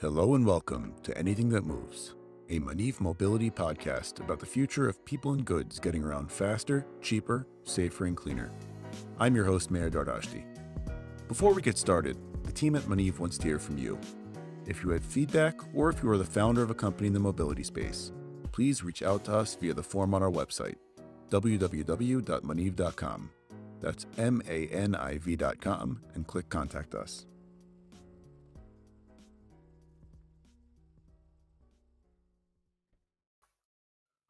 Hello and welcome to Anything That Moves, a Maniv mobility podcast about the future of people and goods getting around faster, cheaper, safer, and cleaner. I'm your host, Mayor Dardashti. Before we get started, the team at Maniv wants to hear from you. If you have feedback or if you are the founder of a company in the mobility space, please reach out to us via the form on our website, www.maniv.com. That's M A N I V.com and click Contact Us.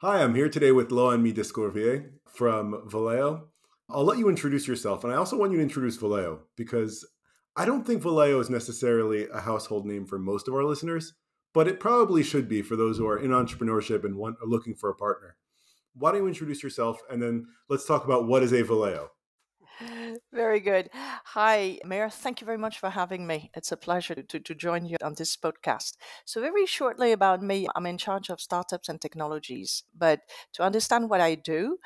Hi, I'm here today with Loan Midescorvier from Valeo. I'll let you introduce yourself, and I also want you to introduce Valeo because I don't think Valeo is necessarily a household name for most of our listeners, but it probably should be for those who are in entrepreneurship and want, are looking for a partner. Why don't you introduce yourself, and then let's talk about what is a Valeo. Very good. Hi, Mayor. Thank you very much for having me. It's a pleasure to, to join you on this podcast. So, very shortly about me, I'm in charge of startups and technologies. But to understand what I do,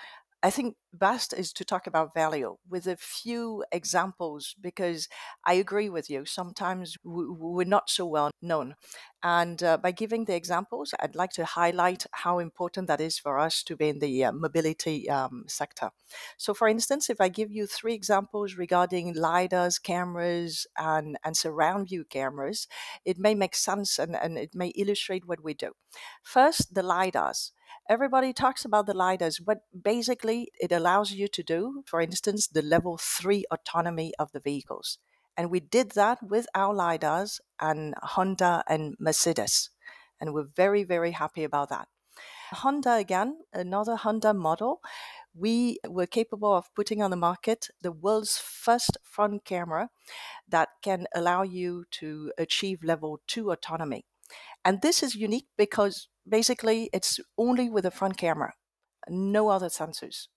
I think best is to talk about Valeo with a few examples because I agree with you. Sometimes we're not so well known. And uh, by giving the examples, I'd like to highlight how important that is for us to be in the uh, mobility um, sector. So, for instance, if I give you three examples regarding LiDARs, cameras, and, and surround view cameras, it may make sense and, and it may illustrate what we do. First, the LiDARs everybody talks about the lidars what basically it allows you to do for instance the level 3 autonomy of the vehicles. And we did that with our lidars and honda and mercedes and we're very very happy about that. Honda again another honda model. We were capable of putting on the market the world's first front camera that can allow you to achieve level 2 autonomy. And this is unique because basically it's only with a front camera, no other sensors.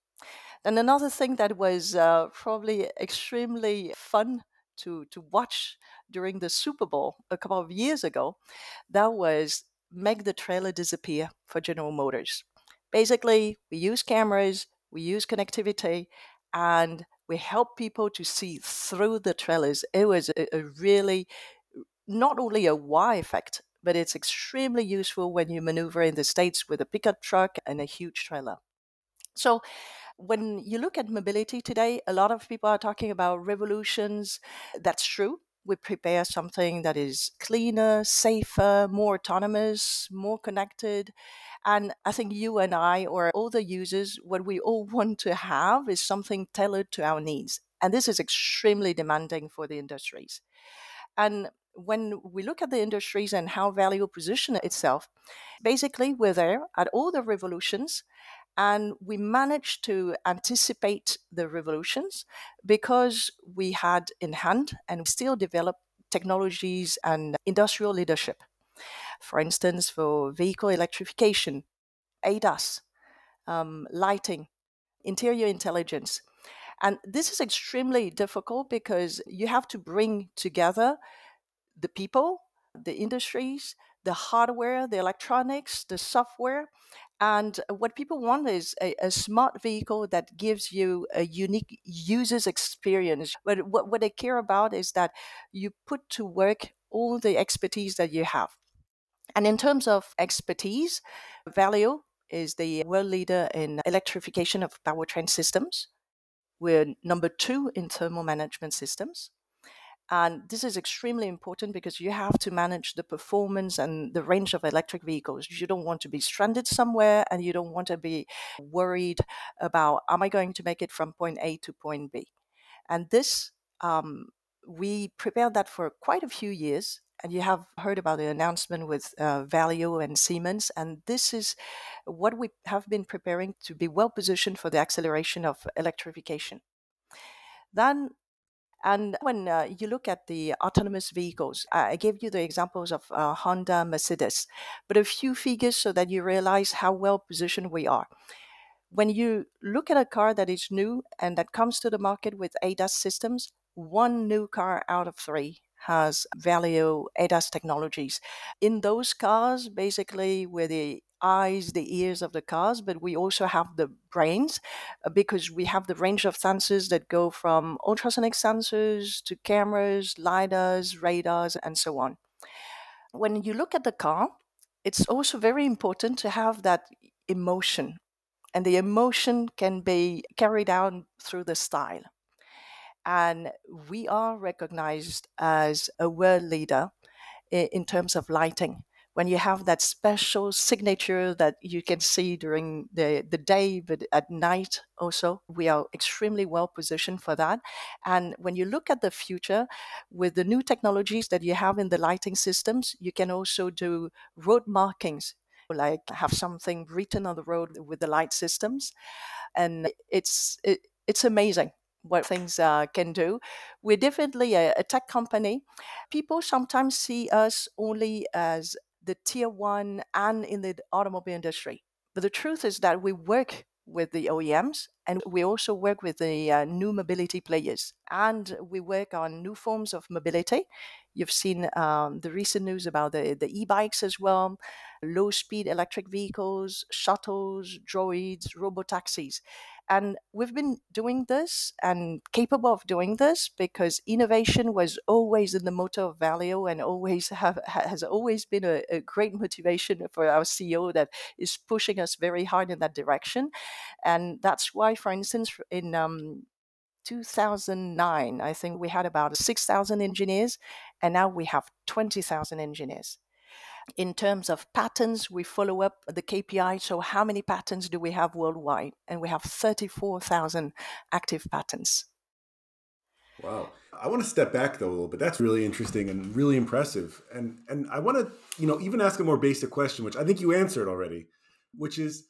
And another thing that was uh, probably extremely fun to, to watch during the Super Bowl a couple of years ago, that was make the trailer disappear for General Motors. Basically, we use cameras, we use connectivity, and we help people to see through the trailers. It was a, a really not only a wow effect, but it's extremely useful when you maneuver in the States with a pickup truck and a huge trailer. So, when you look at mobility today, a lot of people are talking about revolutions. That's true. We prepare something that is cleaner, safer, more autonomous, more connected. And I think you and I, or all the users, what we all want to have is something tailored to our needs. And this is extremely demanding for the industries. And when we look at the industries and how Valeo position itself, basically we're there at all the revolutions and we managed to anticipate the revolutions because we had in hand and still develop technologies and industrial leadership. For instance, for vehicle electrification, ADAS, um, lighting, interior intelligence. And this is extremely difficult because you have to bring together the people, the industries, the hardware, the electronics, the software. And what people want is a, a, smart vehicle that gives you a unique user's experience. But what, what they care about is that you put to work all the expertise that you have. And in terms of expertise, Valeo is the world leader in electrification of powertrain systems. We're number two in thermal management systems. And this is extremely important because you have to manage the performance and the range of electric vehicles. You don't want to be stranded somewhere and you don't want to be worried about, am I going to make it from point A to point B? And this, um, we prepared that for quite a few years. And you have heard about the announcement with uh, Valeo and Siemens. And this is what we have been preparing to be well positioned for the acceleration of electrification. Then and when uh, you look at the autonomous vehicles, I gave you the examples of uh, Honda, Mercedes, but a few figures so that you realize how well positioned we are. When you look at a car that is new and that comes to the market with ADAS systems, one new car out of three has Valeo ADAS technologies. In those cars, basically, where the eyes, the ears of the cars, but we also have the brains uh, because we have the range of sensors that go from ultrasonic sensors to cameras, LiDARs, radars, and so on. When you look at the car, it's also very important to have that emotion. And the emotion can be carried out through the style. And we are recognized as a world leader in terms of lighting when you have that special signature that you can see during the, the day, but at night also, we are extremely well positioned for that. And when you look at the future with the new technologies that you have in the lighting systems, you can also do road markings like have something written on the road with the light systems and it's it, it's amazing what things uh, can do. We're definitely a, a, tech company. People sometimes see us only as the tier one and in the automobile industry. But the truth is that we work with the OEMs and we also work with the uh, new mobility players and we work on new forms of mobility. You've seen um, the recent news about the, the e bikes as well, low speed electric vehicles, shuttles, droids, robo taxis. And we've been doing this and capable of doing this because innovation was always in the motto of Valeo and always have has always been a, a great motivation for our CEO that is pushing us very hard in that direction. And that's why, for instance, in um, 2009, I think we had about 6,000 engineers, and now we have 20,000 engineers in terms of patents, we follow up the KPI. So, how many patents do we have worldwide? And we have 34,000 active patents. Wow. I want to step back though a little bit. That's really interesting and really impressive. And and I want to, you know, even ask a more basic question, which I think you answered already, which is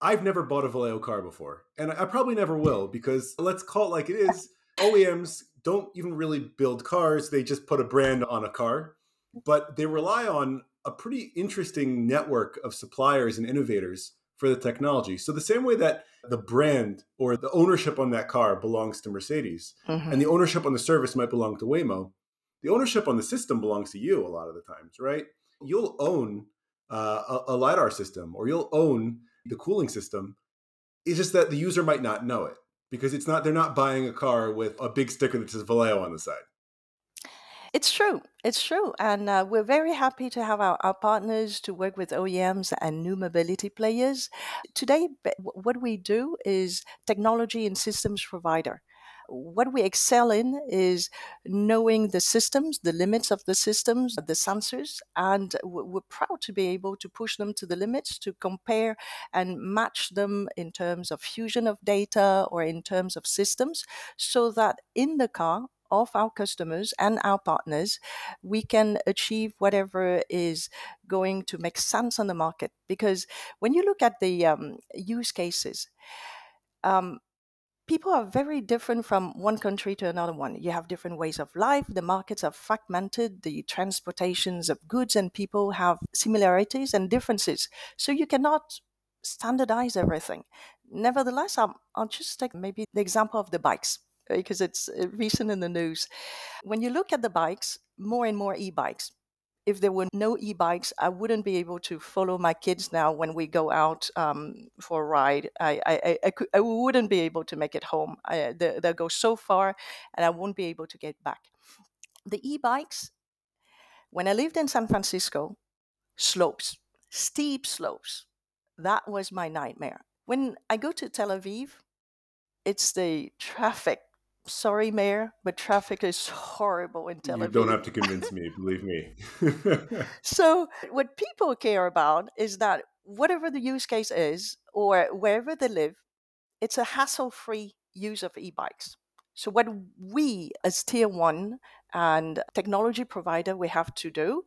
I've never bought a Valeo car before. And I probably never will because let's call it like it is. OEMs don't even really build cars, they just put a brand on a car. But they rely on a pretty interesting network of suppliers and innovators for the technology. So the same way that the brand or the ownership on that car belongs to Mercedes mm-hmm. and the ownership on the service might belong to Waymo, the ownership on the system belongs to you a lot of the times, right? You'll own uh, a, a lidar system or you'll own the cooling system. It's just that the user might not know it because it's not they're not buying a car with a big sticker that says Valeo on the side. It's true. It's true. And uh, we're very happy to have our, our partners to work with OEMs and new mobility players. Today, what we do is technology and systems provider. What we excel in is knowing the systems, the limits of the systems, the sensors, and we're proud to be able to push them to the limits to compare and match them in terms of fusion of data or in terms of systems so that in the car of our customers and our partners, we can achieve whatever is going to make sense on the market. Because when you look at the um, use cases, um, people are very different from one country to another one. You have different ways of life. The markets are fragmented. The transportations of goods and people have similarities and differences. So you cannot standardize everything. Nevertheless, I'll, I'll just take maybe the example of the bikes because it's uh, recent in the news. When you look at the bikes, more and more e bikes. If there were no e bikes, I wouldn't be able to follow my kids now when we go out um, for a ride. I, I, I, I, wouldn't be able to make it home. I, they, they'll go so far and I won't be able to get back. The e bikes, when I lived in San Francisco, slopes, steep slopes. That was my nightmare. When I go to Tel Aviv, it's the traffic sorry, Mayor, but traffic is horrible in Tel Aviv. You don't have to convince me, believe me. so, what people care about is that whatever the use case is, or wherever they live, it's a hassle free use of e bikes. So, what we as tier one and technology provider we have to do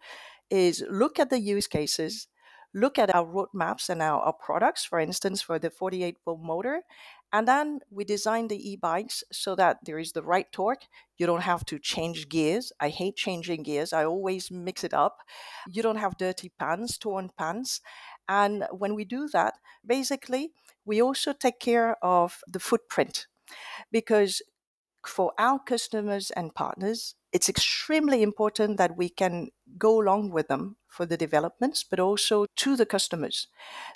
is look at the use cases, look at our roadmaps and our, our products, for instance, for the 48 volt motor, and then we design the e-bikes so that there is the right torque. You don't have to change gears. I hate changing gears. I always mix it up. You don't have dirty pants, torn pants. And when we do that, basically, we also take care of the footprint because for our customers and partners, it's extremely important that we can go along with them for the developments, but also to the customers.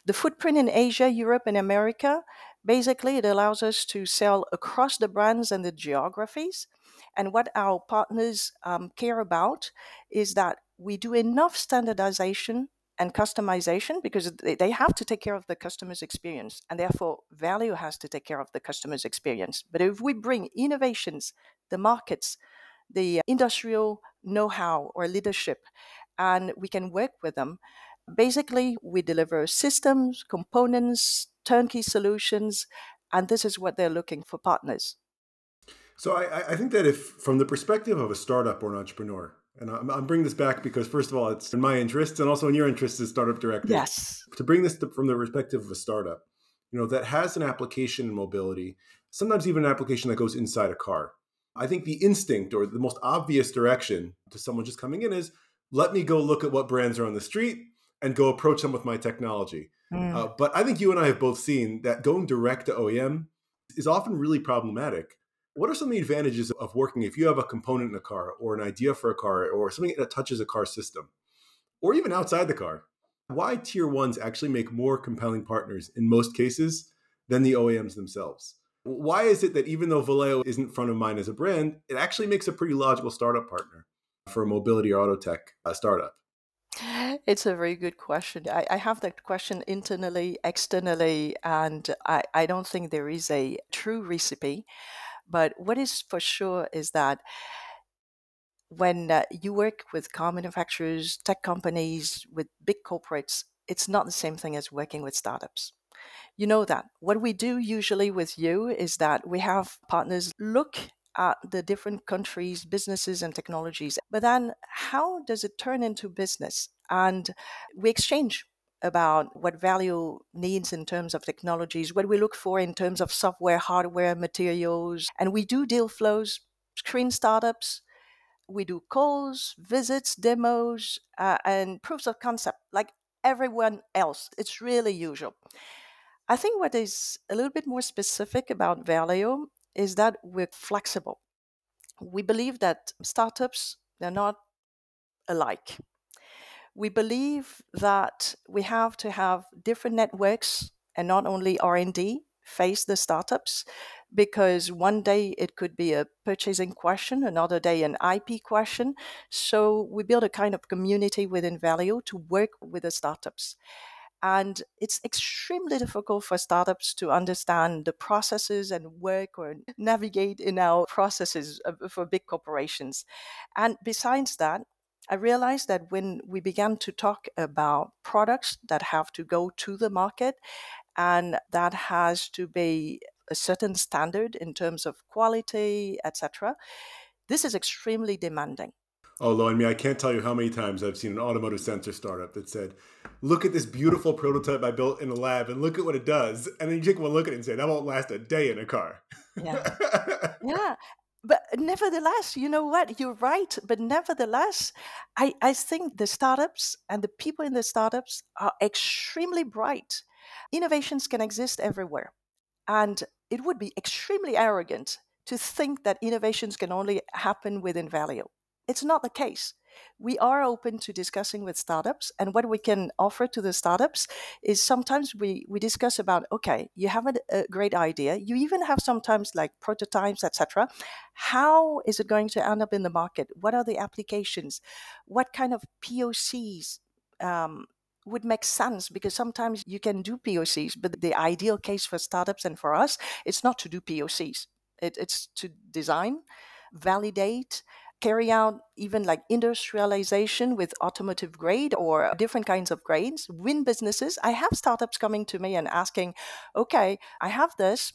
The footprint in Asia, Europe, and America Basically, it allows us to sell across the brands and the geographies. And what our partners um, care about is that we do enough standardization and customization because they have to take care of the customer's experience and therefore Valeo has to take care of the customer's experience but if we bring innovations the markets the industrial know-how or leadership and we can work with them basically we deliver systems components turnkey solutions and this is what they're looking for partners so I, I think that if from the perspective of a startup or an entrepreneur and I'm, I'm, bringing this back because, first of all, it's in my interest and also in your interest as startup director. Yes. To bring this to, from the perspective of a startup, you know, that has an application in mobility, sometimes even an application that goes inside a car. I think the instinct or the most obvious direction to someone just coming in is let me go look at what brands are on the street and go approach them with my technology. Mm. Uh, but I think you and I have both seen that going direct to OEM is often really problematic what are some of the advantages of working if you have a component in a car or an idea for a car or something that touches a car system or even outside the car? Why tier ones actually make more compelling partners in most cases than the OEMs themselves? Why is it that even though Valeo isn't front of mind as a brand, it actually makes a pretty logical startup partner for a mobility or auto tech uh, startup? It's a very good question. I, I, have that question internally, externally, and I, I don't think there is a true recipe. But what is for sure is that when uh, you work with car manufacturers, tech companies, with big corporates, it's not the same thing as working with startups. You know that. What we do usually with you is that we have partners look at the different countries, businesses, and technologies. But then, how does it turn into business? And we exchange about what Valeo needs in terms of technologies, what we look for in terms of software, hardware, materials. And we do deal flows, screen startups. We do calls, visits, demos, uh, and proofs of concept like everyone else. It's really usual. I think what is a little bit more specific about Valeo is that we're flexible. We believe that startups, they're not alike. We believe that we have to have different networks and not only r&d face the startups because one day it could be a purchasing question another day an ip question. So we build a kind of community within valeo to work with the startups and it's extremely difficult for startups to understand the processes and work or navigate in our processes for big corporations and besides that I realized that when we began to talk about products that have to go to the market and that has to be a certain standard in terms of quality, etc., this is extremely demanding. Oh, Lo and me, I can't tell you how many times I've seen an automotive sensor startup that said, look at this beautiful prototype I built in the lab and look at what it does. And then you take one look at it and say, that won't last a day in a car. Yeah. yeah but nevertheless, you know what? You're right. But nevertheless, I, I think the startups and the people in the startups are extremely bright. Innovations can exist everywhere. And it would be extremely arrogant to think that innovations can only happen within Valeo. It's not the case we are open to discussing with startups and what we can offer to the startups is sometimes we we discuss about okay you have a, a great idea. You even have sometimes like prototypes etc how is it going to end up in the market? What are the applications? What kind of pocs um, would make sense? Because sometimes you can do POCs, but the ideal case for startups and for us, it's not to do POCs. It, it's to design, validate, carry out even like industrialization with automotive grade or different kinds of grades, win businesses. I have startups coming to me and asking, okay, I have this.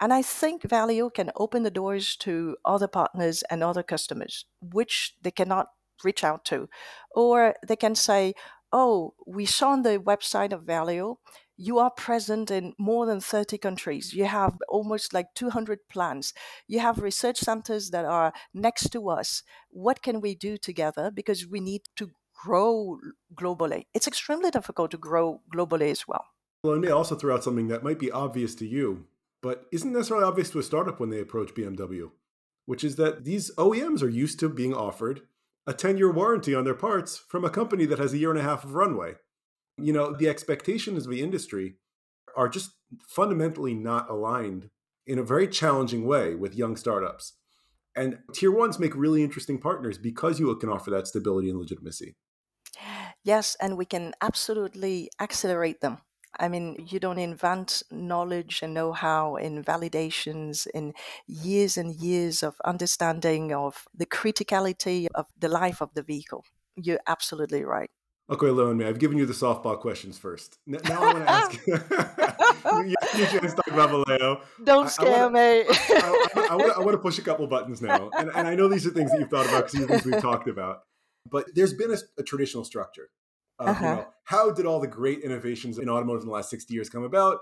And I think Valeo can open the doors to other partners and other customers, which they cannot reach out to. Or they can say, oh, we saw on the website of Valeo you are present in more than 30 countries. You have almost like 200 plants. You have research centers that are next to us. What can we do together? Because we need to grow globally. It's extremely difficult to grow globally as well. Well, I may also throw out something that might be obvious to you, but isn't necessarily obvious to a startup when they approach BMW, which is that these OEMs are used to being offered a 10 year warranty on their parts from a company that has a year and a half of runway you know, the expectations of the industry are just fundamentally not aligned in a very challenging way with young startups. And tier ones make really interesting partners because you can offer that stability and legitimacy. Yes, and we can absolutely accelerate them. I mean, you don't invent knowledge and know how in validations, in years and years of understanding of the criticality of the life of the vehicle. You're absolutely right. Okay, Loan, I've given you the softball questions first. Now I want to ask you. you, you chance to talk about Valeo. Don't scare me. I, I, I, want to push a couple buttons now, and, and I know these are things that you've thought about because these things we've talked about. But there's been a, a traditional structure. uh-huh. you know, how did all the great innovations in automotive in the last 60 years come about?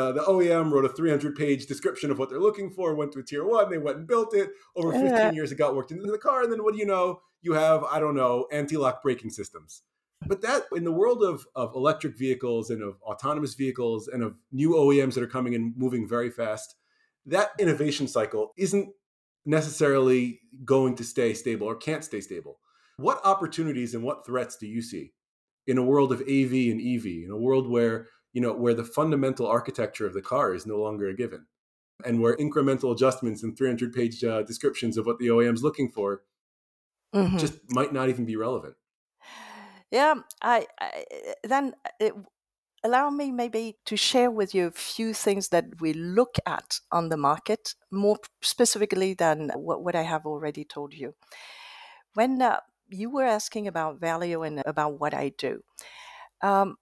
Uh, the OEM wrote a 300 page description of what they're looking for, went to a tier one, they went and built it. Over 15 uh-huh. years, it got worked into the car. And then what do you know? You have, I don't know, anti lock braking systems. But that in the world of, of electric vehicles and of autonomous vehicles and of new OEMs that are coming and moving very fast, that innovation cycle isn't necessarily going to stay stable or can't stay stable. What opportunities and what threats do you see in a world of AV and EV, in a world where, you know, where the fundamental architecture of the car is no longer a given and where incremental adjustments and 300 page uh, descriptions of what the OEM is looking for mm-hmm. just might not even be relevant? Yeah, I, I then uh, it, allow me maybe to share with you a few things that we look at on the market more specifically than what, what I have already told you. When uh, you were asking about Valeo and about what I do, um,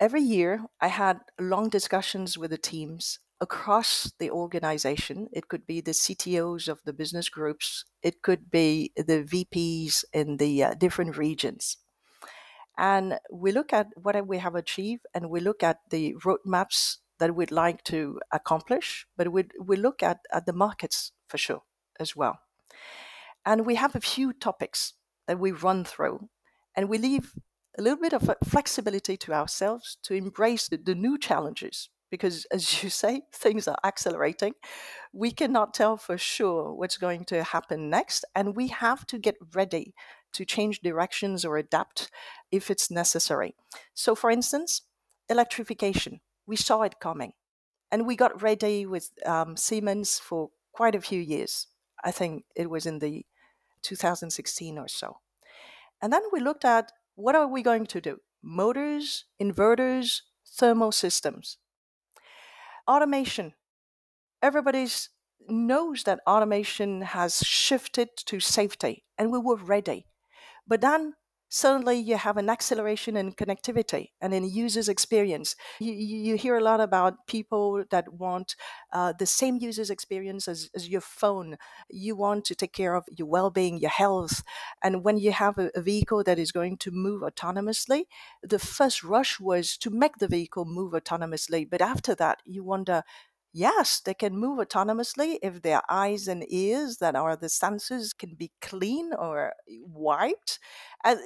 every year I had long discussions with the teams across the organization. It could be the CTOs of the business groups, it could be the VPs in the uh, different regions. And we look at what we have achieved and we look at the roadmaps that we'd like to accomplish, but we, we look at, at the markets for sure as well. And we have a few topics that we run through, and we leave a little bit of flexibility to ourselves to embrace the, the new challenges because as you say things are accelerating. We cannot tell for sure what's going to happen next and we have to get ready to change directions or adapt if it's necessary. So for instance electrification. We saw it coming and we got ready with um, siemens for quite a few years. I think it was in the 2016 or so. And then we looked at what are we going to do? Motors inverters thermal systems automation. Everybody knows that automation has shifted to safety, and we were ready. But then suddenly you have an acceleration in connectivity and in users experience. You, you hear a lot about people that want uh, the same users experience as, as your phone. You want to take care of your well-being your health. And when you have a, a vehicle that is going to move autonomously the first rush was to make the vehicle move autonomously. But after that you wonder Yes, they can move autonomously if their eyes and ears that are the sensors can be clean or eh, wiped. And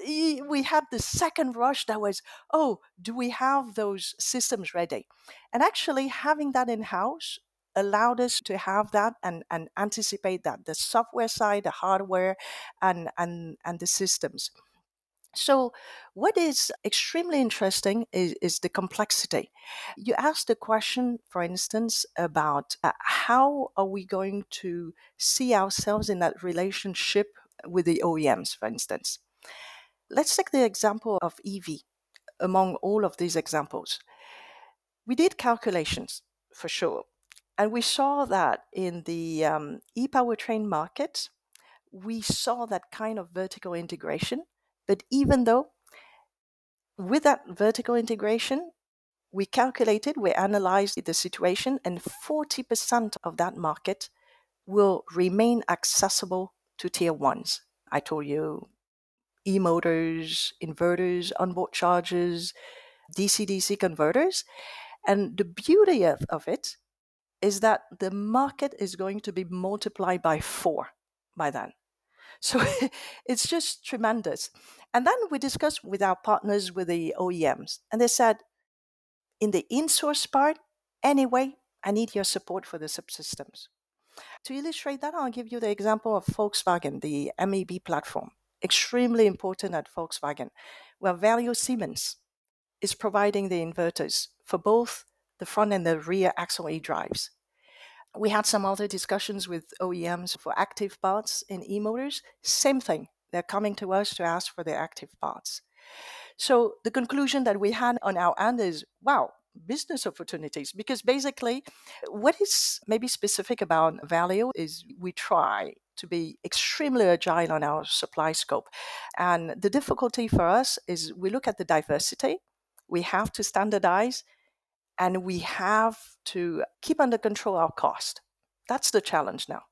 we had the second rush that was, oh, do we have those systems ready? And actually, having that in house allowed us to have that and, and anticipate that the software side, the hardware, and, and, and the systems. So, what is extremely interesting is, is the complexity. You asked the question, for instance, about uh, how are we going to see ourselves in that relationship with the OEMs, for instance. Let's take the example of EV among all of these examples. We did calculations for sure, and we saw that in the um, e powertrain market, we saw that kind of vertical integration but even though with that vertical integration, we calculated, we analyzed the situation, and 40% of that market will remain accessible to tier ones. I told you e motors, inverters, onboard chargers, DC DC converters. And the beauty of, of it is that the market is going to be multiplied by four by then. So it's just tremendous. And then we discussed with our partners with the OEMs, and they said, in the in-source part, anyway, I need your support for the subsystems. To illustrate that, I'll give you the example of Volkswagen, the MEB platform. Extremely important at Volkswagen, where Valeo Siemens is providing the inverters for both the front and the rear axle E drives. We had some other discussions with OEMs for active parts in e motors. Same thing. They're coming to us to ask for their active parts. So the conclusion that we had on our end is wow, business opportunities because basically what is maybe specific about Valeo is we try to be extremely agile on our supply scope. And the difficulty for us is we look at the diversity, we have to standardize, and we have to keep under control our cost. That's the challenge now.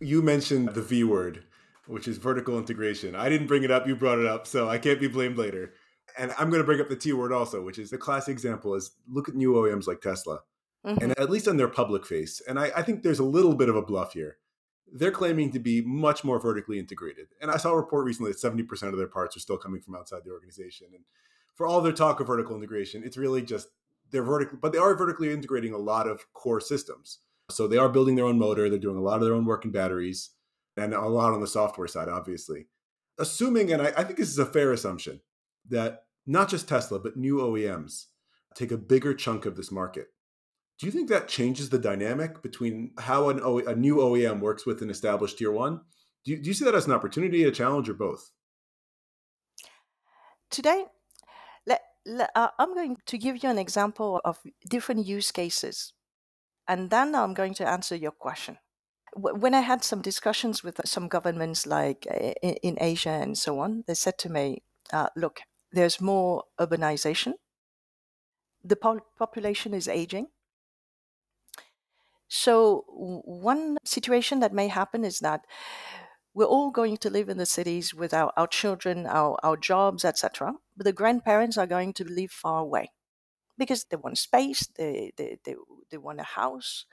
You mentioned the V word, which is vertical integration. I didn't bring it up, you brought it up, so I can't be blamed later. And I'm going to bring up the T word also, which is the classic example is look at new OEMs like Tesla. Mm-hmm. And at least on their public face, and I, I think there's a little bit of a bluff here they're claiming to be much more vertically integrated. And I saw a report recently that 70% of their parts are still coming from outside the organization. And for all their talk of vertical integration, it's really just they're vertical, but they are vertically integrating a lot of core systems. So they are building their own motor, they're doing a lot of their own work in batteries, and a lot on the software side, obviously. Assuming, and I, I think this is a fair assumption, that not just Tesla, but new OEMs take a bigger chunk of this market. Do you think that changes the dynamic between how an o- a new OEM works with an established tier one? Do you, do you see that as an opportunity, a challenge, or both? Today, I'm going to give you an example of different use cases, and then I'm going to answer your question. When I had some discussions with some governments, like uh, in, in Asia and so on, they said to me, uh, "Look, there's more urbanization. The po- population is aging." So, one situation that may happen is that we're all going to live in the cities with our, our children, our, our jobs, etc. But the grandparents are going to live far away because they want space, they, they, they, they want a house,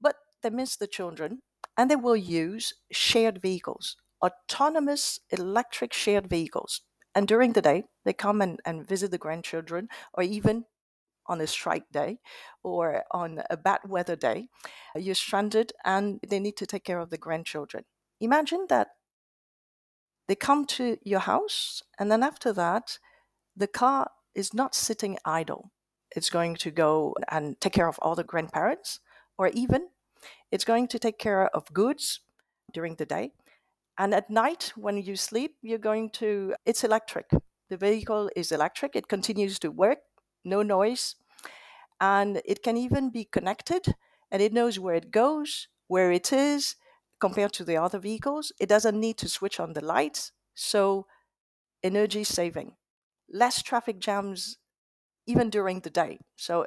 but they miss the children and they will use shared vehicles, autonomous electric shared vehicles. And during the day, they come and, and visit the grandchildren or even on a strike day or on a bad weather day, you're stranded and they need to take care of the grandchildren. Imagine that they come to your house, and then after that, the car is not sitting idle. It's going to go and take care of all the grandparents, or even it's going to take care of goods during the day. And at night, when you sleep, you're going to, it's electric. The vehicle is electric, it continues to work no noise, and it can even be connected and it knows where it goes, where it is compared to the other vehicles. It doesn't need to switch on the lights, so energy saving, less traffic jams even during the day. So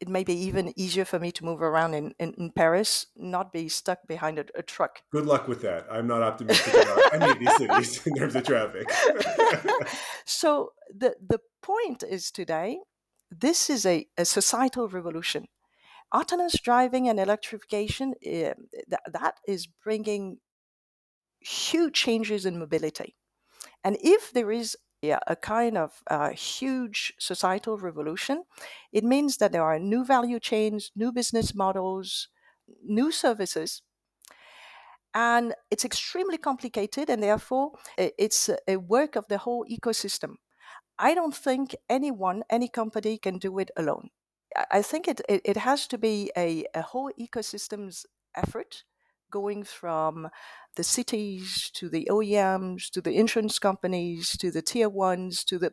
it may be even easier for me to move around in, in, in Paris, not be stuck behind a, a, truck. Good luck with that. I'm not optimistic about any of these cities in terms of traffic. so the the point is today this is a, a societal revolution. Autonomous driving and electrification, uh, th- that is bringing huge changes in mobility. And if there is yeah, a kind of uh, huge societal revolution, it means that there are new value chains, new business models, new services. And it's extremely complicated, and therefore it's a work of the whole ecosystem. I don't think anyone, any company can do it alone. I think it, it, it has to be a, a whole ecosystem's effort going from the cities to the OEMs to the insurance companies to the tier ones to the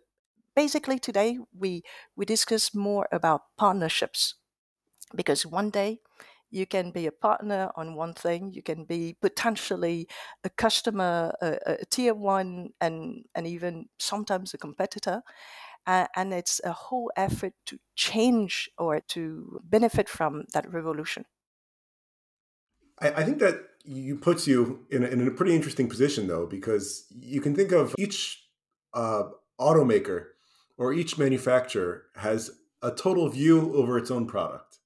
basically today we we discuss more about partnerships. Because one day you can be a partner on one thing you can be potentially a customer a, a tier one and and even sometimes a competitor uh, and it's a whole effort to change or to benefit from that revolution I, I think that you puts you in a, in a pretty interesting position though because you can think of each uh, automaker or each manufacturer has a total view over its own product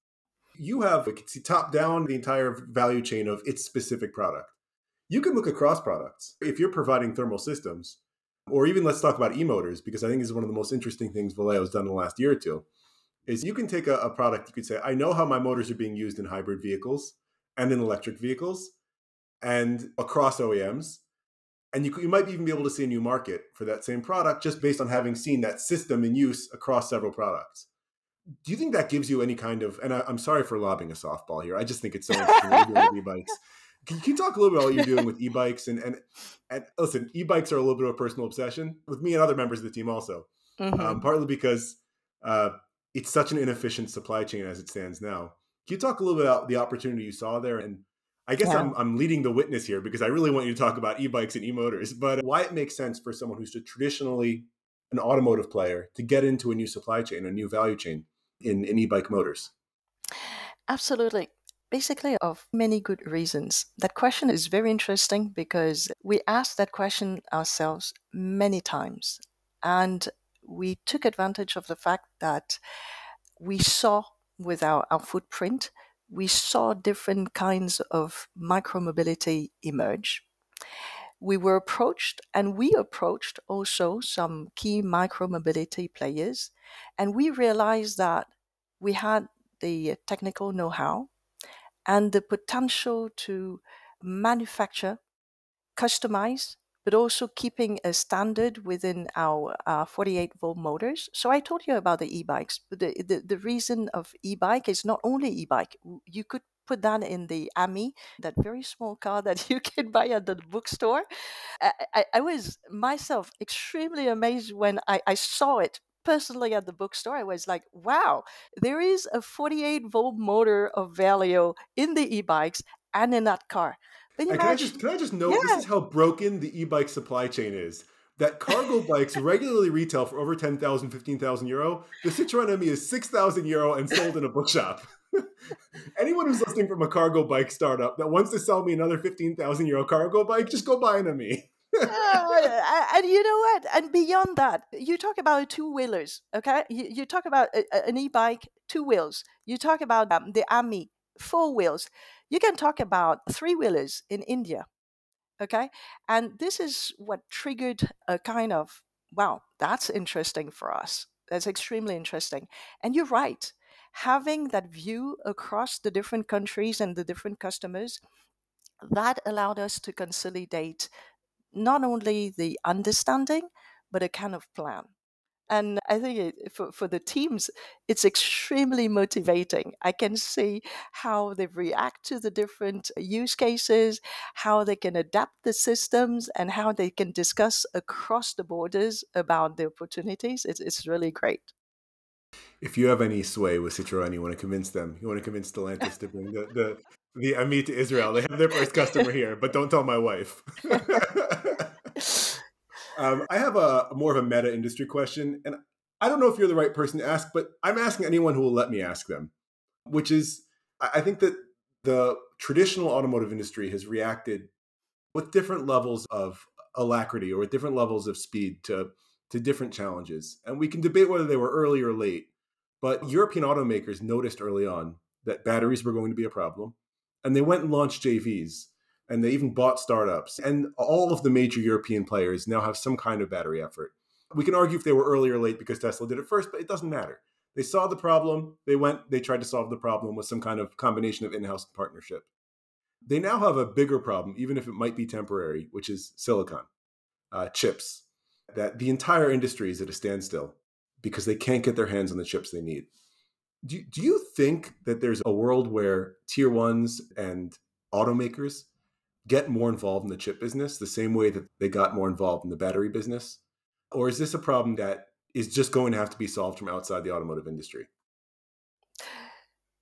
you have you can see top down the entire value chain of its specific product. You can look across products. If you're providing thermal systems, or even let's talk about e-motors, because I think this is one of the most interesting things Valeo has done in the last year or two, is you can take a, a product, you could say, I know how my motors are being used in hybrid vehicles and in electric vehicles and across OEMs. And you, you might even be able to see a new market for that same product just based on having seen that system in use across several products. do you think that gives you any kind of? And I, am sorry for lobbing a softball here. I just think it's so interesting what you're doing with e-bikes. Can, you talk a little bit about what you're doing with e-bikes and and and listen, e-bikes are a little bit of a personal obsession with me and other members of the team also. Mm-hmm. Um, partly because uh, it's such an inefficient supply chain as it stands now. Can you talk a little bit about the opportunity you saw there? And I guess yeah. I'm, I'm leading the witness here because I really want you to talk about e-bikes and e-motors, but why it makes sense for someone who's traditionally an automotive player to get into a new supply chain, a new value chain in, in e-bike motors? Absolutely. Basically, of many good reasons. That question is very interesting because we asked that question ourselves many times. And we took advantage of the fact that we saw with our, our footprint, we saw different kinds of micromobility emerge. We were approached, and we approached also some key micromobility players, and we realized that we had the technical know how and the potential to manufacture, customize, but also keeping a standard within our uh, 48 volt motors. So I told you about the e-bikes, but the, the, the reason of e-bike is not only e-bike. You could put that in the Ami, that very small car that you can buy at the bookstore. I, I, I was myself extremely amazed when I, I saw it personally at the bookstore, I was like, wow, there is a 48 volt motor of Valeo in the e bikes and in that car. Can I just can I just note yeah. this is how broken the e-bike supply chain is. That cargo bikes regularly retail for over 10,000, 15,000 euro. The Citroen Ami is 6,000 euro and sold in a bookshop. Anyone who's listening from a cargo bike startup that wants to sell me another 15,000 euro cargo bike, just go buy an Ami. Uh, and you know what? And beyond that, you talk about two wheelers, okay? You, you talk about a, an e bike, two wheels. You talk about um, the Ami, four wheels. You can talk about three wheelers in India, okay? And this is what triggered a kind of, wow, that's interesting for us. That's extremely interesting. And you're right. Having that view across the different countries and the different customers, that allowed us to consolidate not only the understanding, but a kind of plan. And I think it, for, for the teams, it's extremely motivating. I can see how they react to the different use cases, how they can adapt the systems, and how they can discuss across the borders about the opportunities. It's, it's really great. If you have any sway with Citroën, you want to convince them, you want to convince Stellantis to bring the, the, the Ami to Israel. They have their first customer here, but don't tell my wife. um, I have a more of a meta industry question, and I don't know if you're the right person to ask, but I'm asking anyone who will let me ask them, which is I think that the traditional automotive industry has reacted with different levels of alacrity or with different levels of speed to to different challenges. And we can debate whether they were early or late, but European automakers noticed early on that batteries were going to be a problem, and they went and launched JVs and they even bought startups. And all of the major European players now have some kind of battery effort. We can argue if they were early or late because Tesla did it first, but it doesn't matter. They saw the problem, they went, they tried to solve the problem with some kind of combination of in house partnership. They now have a bigger problem, even if it might be temporary, which is silicon, uh, chips, that the entire industry is at a standstill because they can't get their hands on the chips they need. Do, do you think that there's a world where tier ones and automakers get more involved in the chip business the same way that they got more involved in the battery business? Or is this a problem that is just going to have to be solved from outside the automotive industry?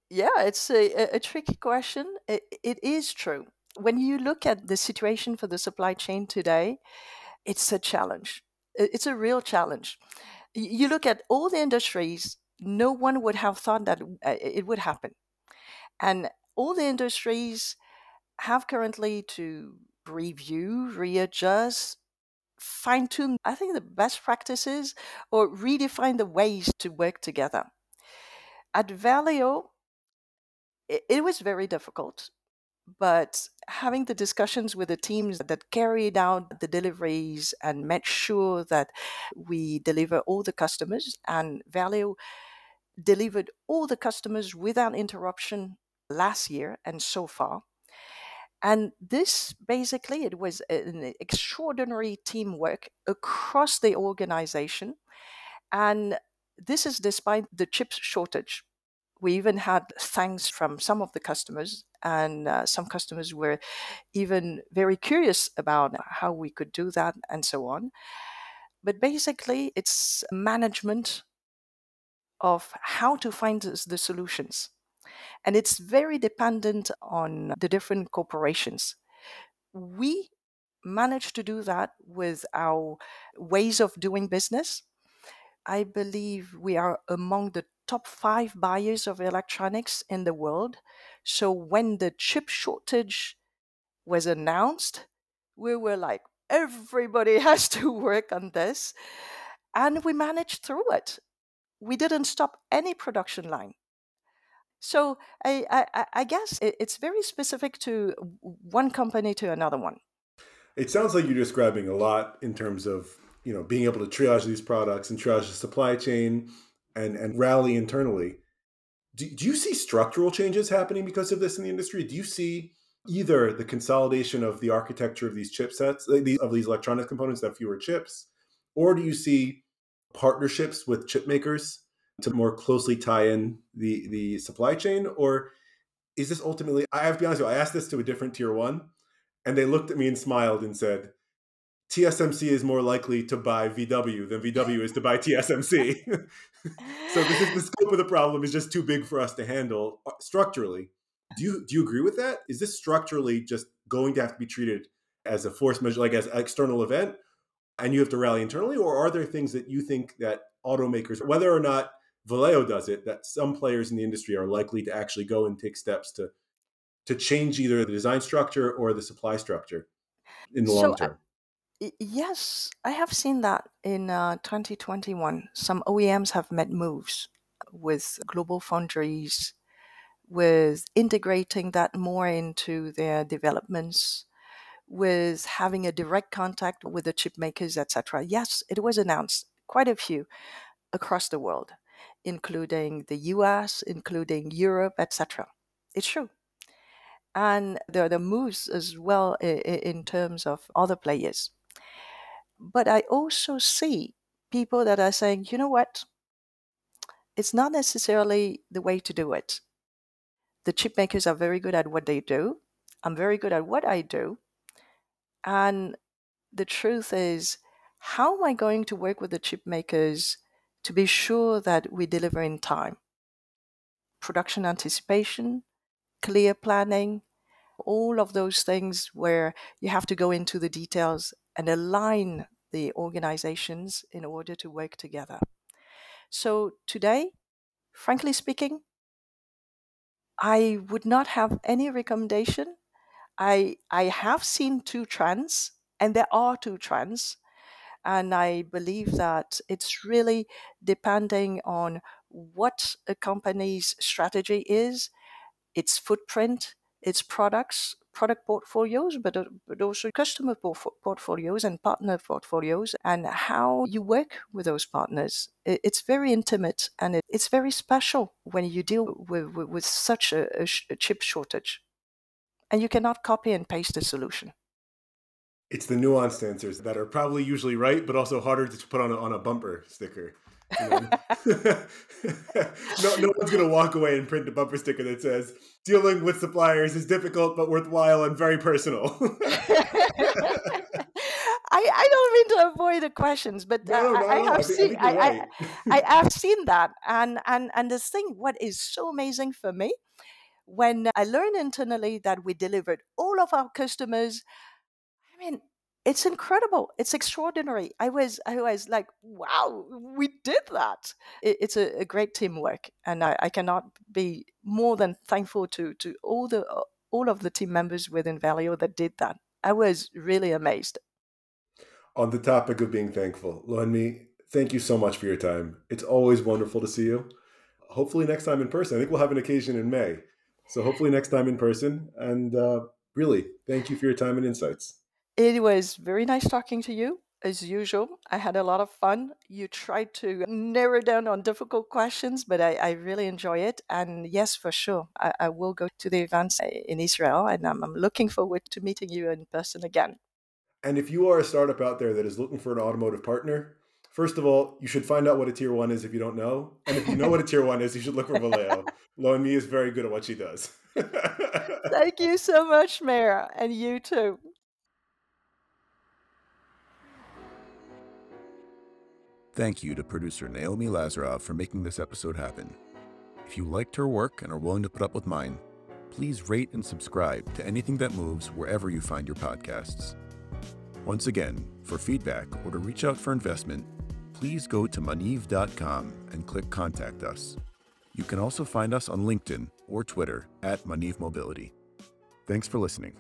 Yeah, it's a, a tricky question. It, it is true. When you look at the situation for the supply chain today, it's a challenge. It's a real challenge. You look at all the industries, no one would have thought that uh, it would happen. And all the industries have currently to review, readjust, fine tune, I think, the best practices or redefine the ways to work together. At Valeo, it, was very difficult, but having the discussions with the teams that carried out the deliveries and made sure that we deliver all the customers and Valeo delivered all the customers without interruption last year and so far and this basically it was an extraordinary teamwork across the organization and this is despite the chip shortage. We even had thanks from some of the customers, and uh, some customers were even very curious about how we could do that and so on. But basically, it's management of how to find the solutions. And it's very dependent on the different corporations. We manage to do that with our ways of doing business. I believe we are among the top five buyers of electronics in the world. So when the chip shortage was announced, we were like, everybody has to work on this. And we managed through it. We didn't stop any production line. So I, I, I guess it's very specific to one company to another one. It sounds like you're describing a lot in terms of you know being able to triage these products and triage the supply chain and and rally internally. Do, do you see structural changes happening because of this in the industry? Do you see either the consolidation of the architecture of these chipsets of these electronic components that have fewer chips or do you see partnerships with chip makers to more closely tie in the the supply chain or is this ultimately i have to be honest with you i asked this to a different tier one and they looked at me and smiled and said, TSMC is more likely to buy VW than VW is to buy TSMC. so this is the scope of the problem is just too big for us to handle uh, structurally. Do you do you agree with that? Is this structurally just going to have to be treated as a force majeure, like as an external event, and you have to rally internally, or are there things that you think that automakers, whether or not Valeo does it, that some players in the industry are likely to actually go and take steps to to change either the design structure or the supply structure in the so, long term? yes, I have seen that in uh, 2021. Some OEMs have made moves with GlobalFoundries, with integrating that more into their developments, with having a direct contact with the chip makers, etc. Yes, it was announced, quite a few across the world, including the US, including Europe, etc. It's true and there are the moves as well in terms of other players. But I also see people that are saying, you know what? It's not necessarily the way to do it. The chip makers are very good at what they do. I'm very good at what I do. And the truth is, how am I going to work with the chip makers to be sure that we deliver in time? Production anticipation, clear planning, all of those things where you have to go into the details and align the organizations in order to work together. So today, frankly speaking, I would not have any recommendation. I I have seen two trends, and there are two trends, and I believe that it's really depending on what a company's strategy is, its footprint, its products, product portfolios, but, uh, but also customer portfolios and partner portfolios, and how you work with those partners. It's very intimate and it's very special when you deal with, with, with such a, a, a chip shortage. And you cannot copy and paste the solution it's the nuanced answers that are probably usually right, but also harder to put on a, on a bumper sticker. You know? no, no one's going to walk away and print a bumper sticker that says dealing with suppliers is difficult but worthwhile and very personal. I, I don't mean to avoid the questions, but no, I, I, have I seen I, right. I, I have seen that, and and and the thing, what is so amazing for me, when uh, I learned internally that we delivered all of our customers, I mean, it's incredible. It's extraordinary. I was i was like wow we did that. It, it's a, a, great teamwork and I, I, cannot be more than thankful to to all the uh, all of the team members within Valeo that did that. I was really amazed. On the topic of being thankful Loanmi, thank you so much for your time. It's always wonderful to see you. Hopefully next time in person. I think we'll have an occasion in may so hopefully next time in person and uh, really thank you for your time and insights it was very nice talking to you as usual. I had a lot of fun. You tried to narrow down on difficult questions, but I, I really enjoy it. And yes, for sure, I, I, will go to the events in Israel, and I'm, I'm looking forward to meeting you in person again. And if you are a startup out there that is looking for an automotive partner, First of all, you should find out what a tier one is if you don't know. And if you know what a tier one is, you should look for Valeo. Lo and Me is very good at what she does. Thank you so much, Meir, and you too. Thank you to producer Naomi Lazarov for making this episode happen. If you liked her work and are willing to put up with mine, please rate and subscribe to anything that moves wherever you find your podcasts. Once again, for feedback or to reach out for investment, please go to maniv.com and click Contact Us. You can also find us on LinkedIn or Twitter at Maniv Mobility. Thanks for listening.